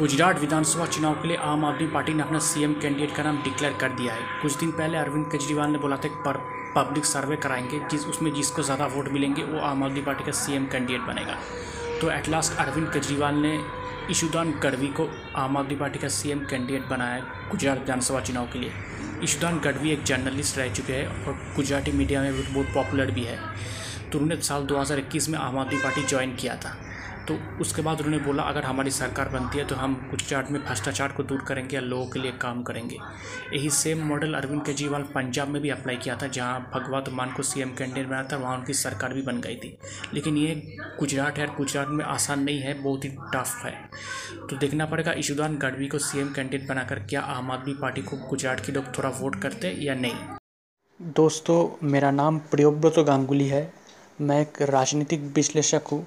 गुजरात विधानसभा चुनाव के लिए आम आदमी पार्टी ने अपना सीएम कैंडिडेट का नाम डिक्लेयर कर दिया है। कुछ दिन पहले अरविंद केजरीवाल ने बोला था कि पर पब्लिक सर्वे कराएँगे, जिस, उसमें जिसको ज़्यादा वोट मिलेंगे, वो आम आदमी पार्टी का सीएम कैंडिडेट बनेगा। तो एट लास्ट अरविंद केजरीवाल ने ईशुदान गढ़वी को आम आदमी पार्टी का सीएम कैंडिडेट बनाया है गुजरात विधानसभा चुनाव के लिए। ईशुदान गढ़वी एक जर्नलिस्ट रह चुके हैं और गुजराती मीडिया में बहुत पॉपुलर भी है। तो उन्होंने साल 2021 में आम आदमी पार्टी ज्वाइन किया था। तो उसके बाद उन्होंने बोला, अगर हमारी सरकार बनती है तो हम गुजरात में भ्रष्टाचार को दूर करेंगे या लोगों के लिए काम करेंगे। यही सेम मॉडल अरविंद केजरीवाल पंजाब में भी अप्लाई किया था, जहाँ भगवत मान को सीएम कैंडिडेट बनाया था, वहाँ उनकी सरकार भी बन गई थी। लेकिन ये गुजरात है गुजरात में आसान नहीं है, बहुत ही टफ है। तो देखना पड़ेगा ईशुदान गढ़वी को सीएम कैंडिडेट बनाकर क्या आम आदमी पार्टी को गुजरात के लोग थोड़ा वोट करते या नहीं? दोस्तों, मेरा नाम प्रियोव्रत गांगुली है। मैं एक राजनीतिक विश्लेषक हूँ।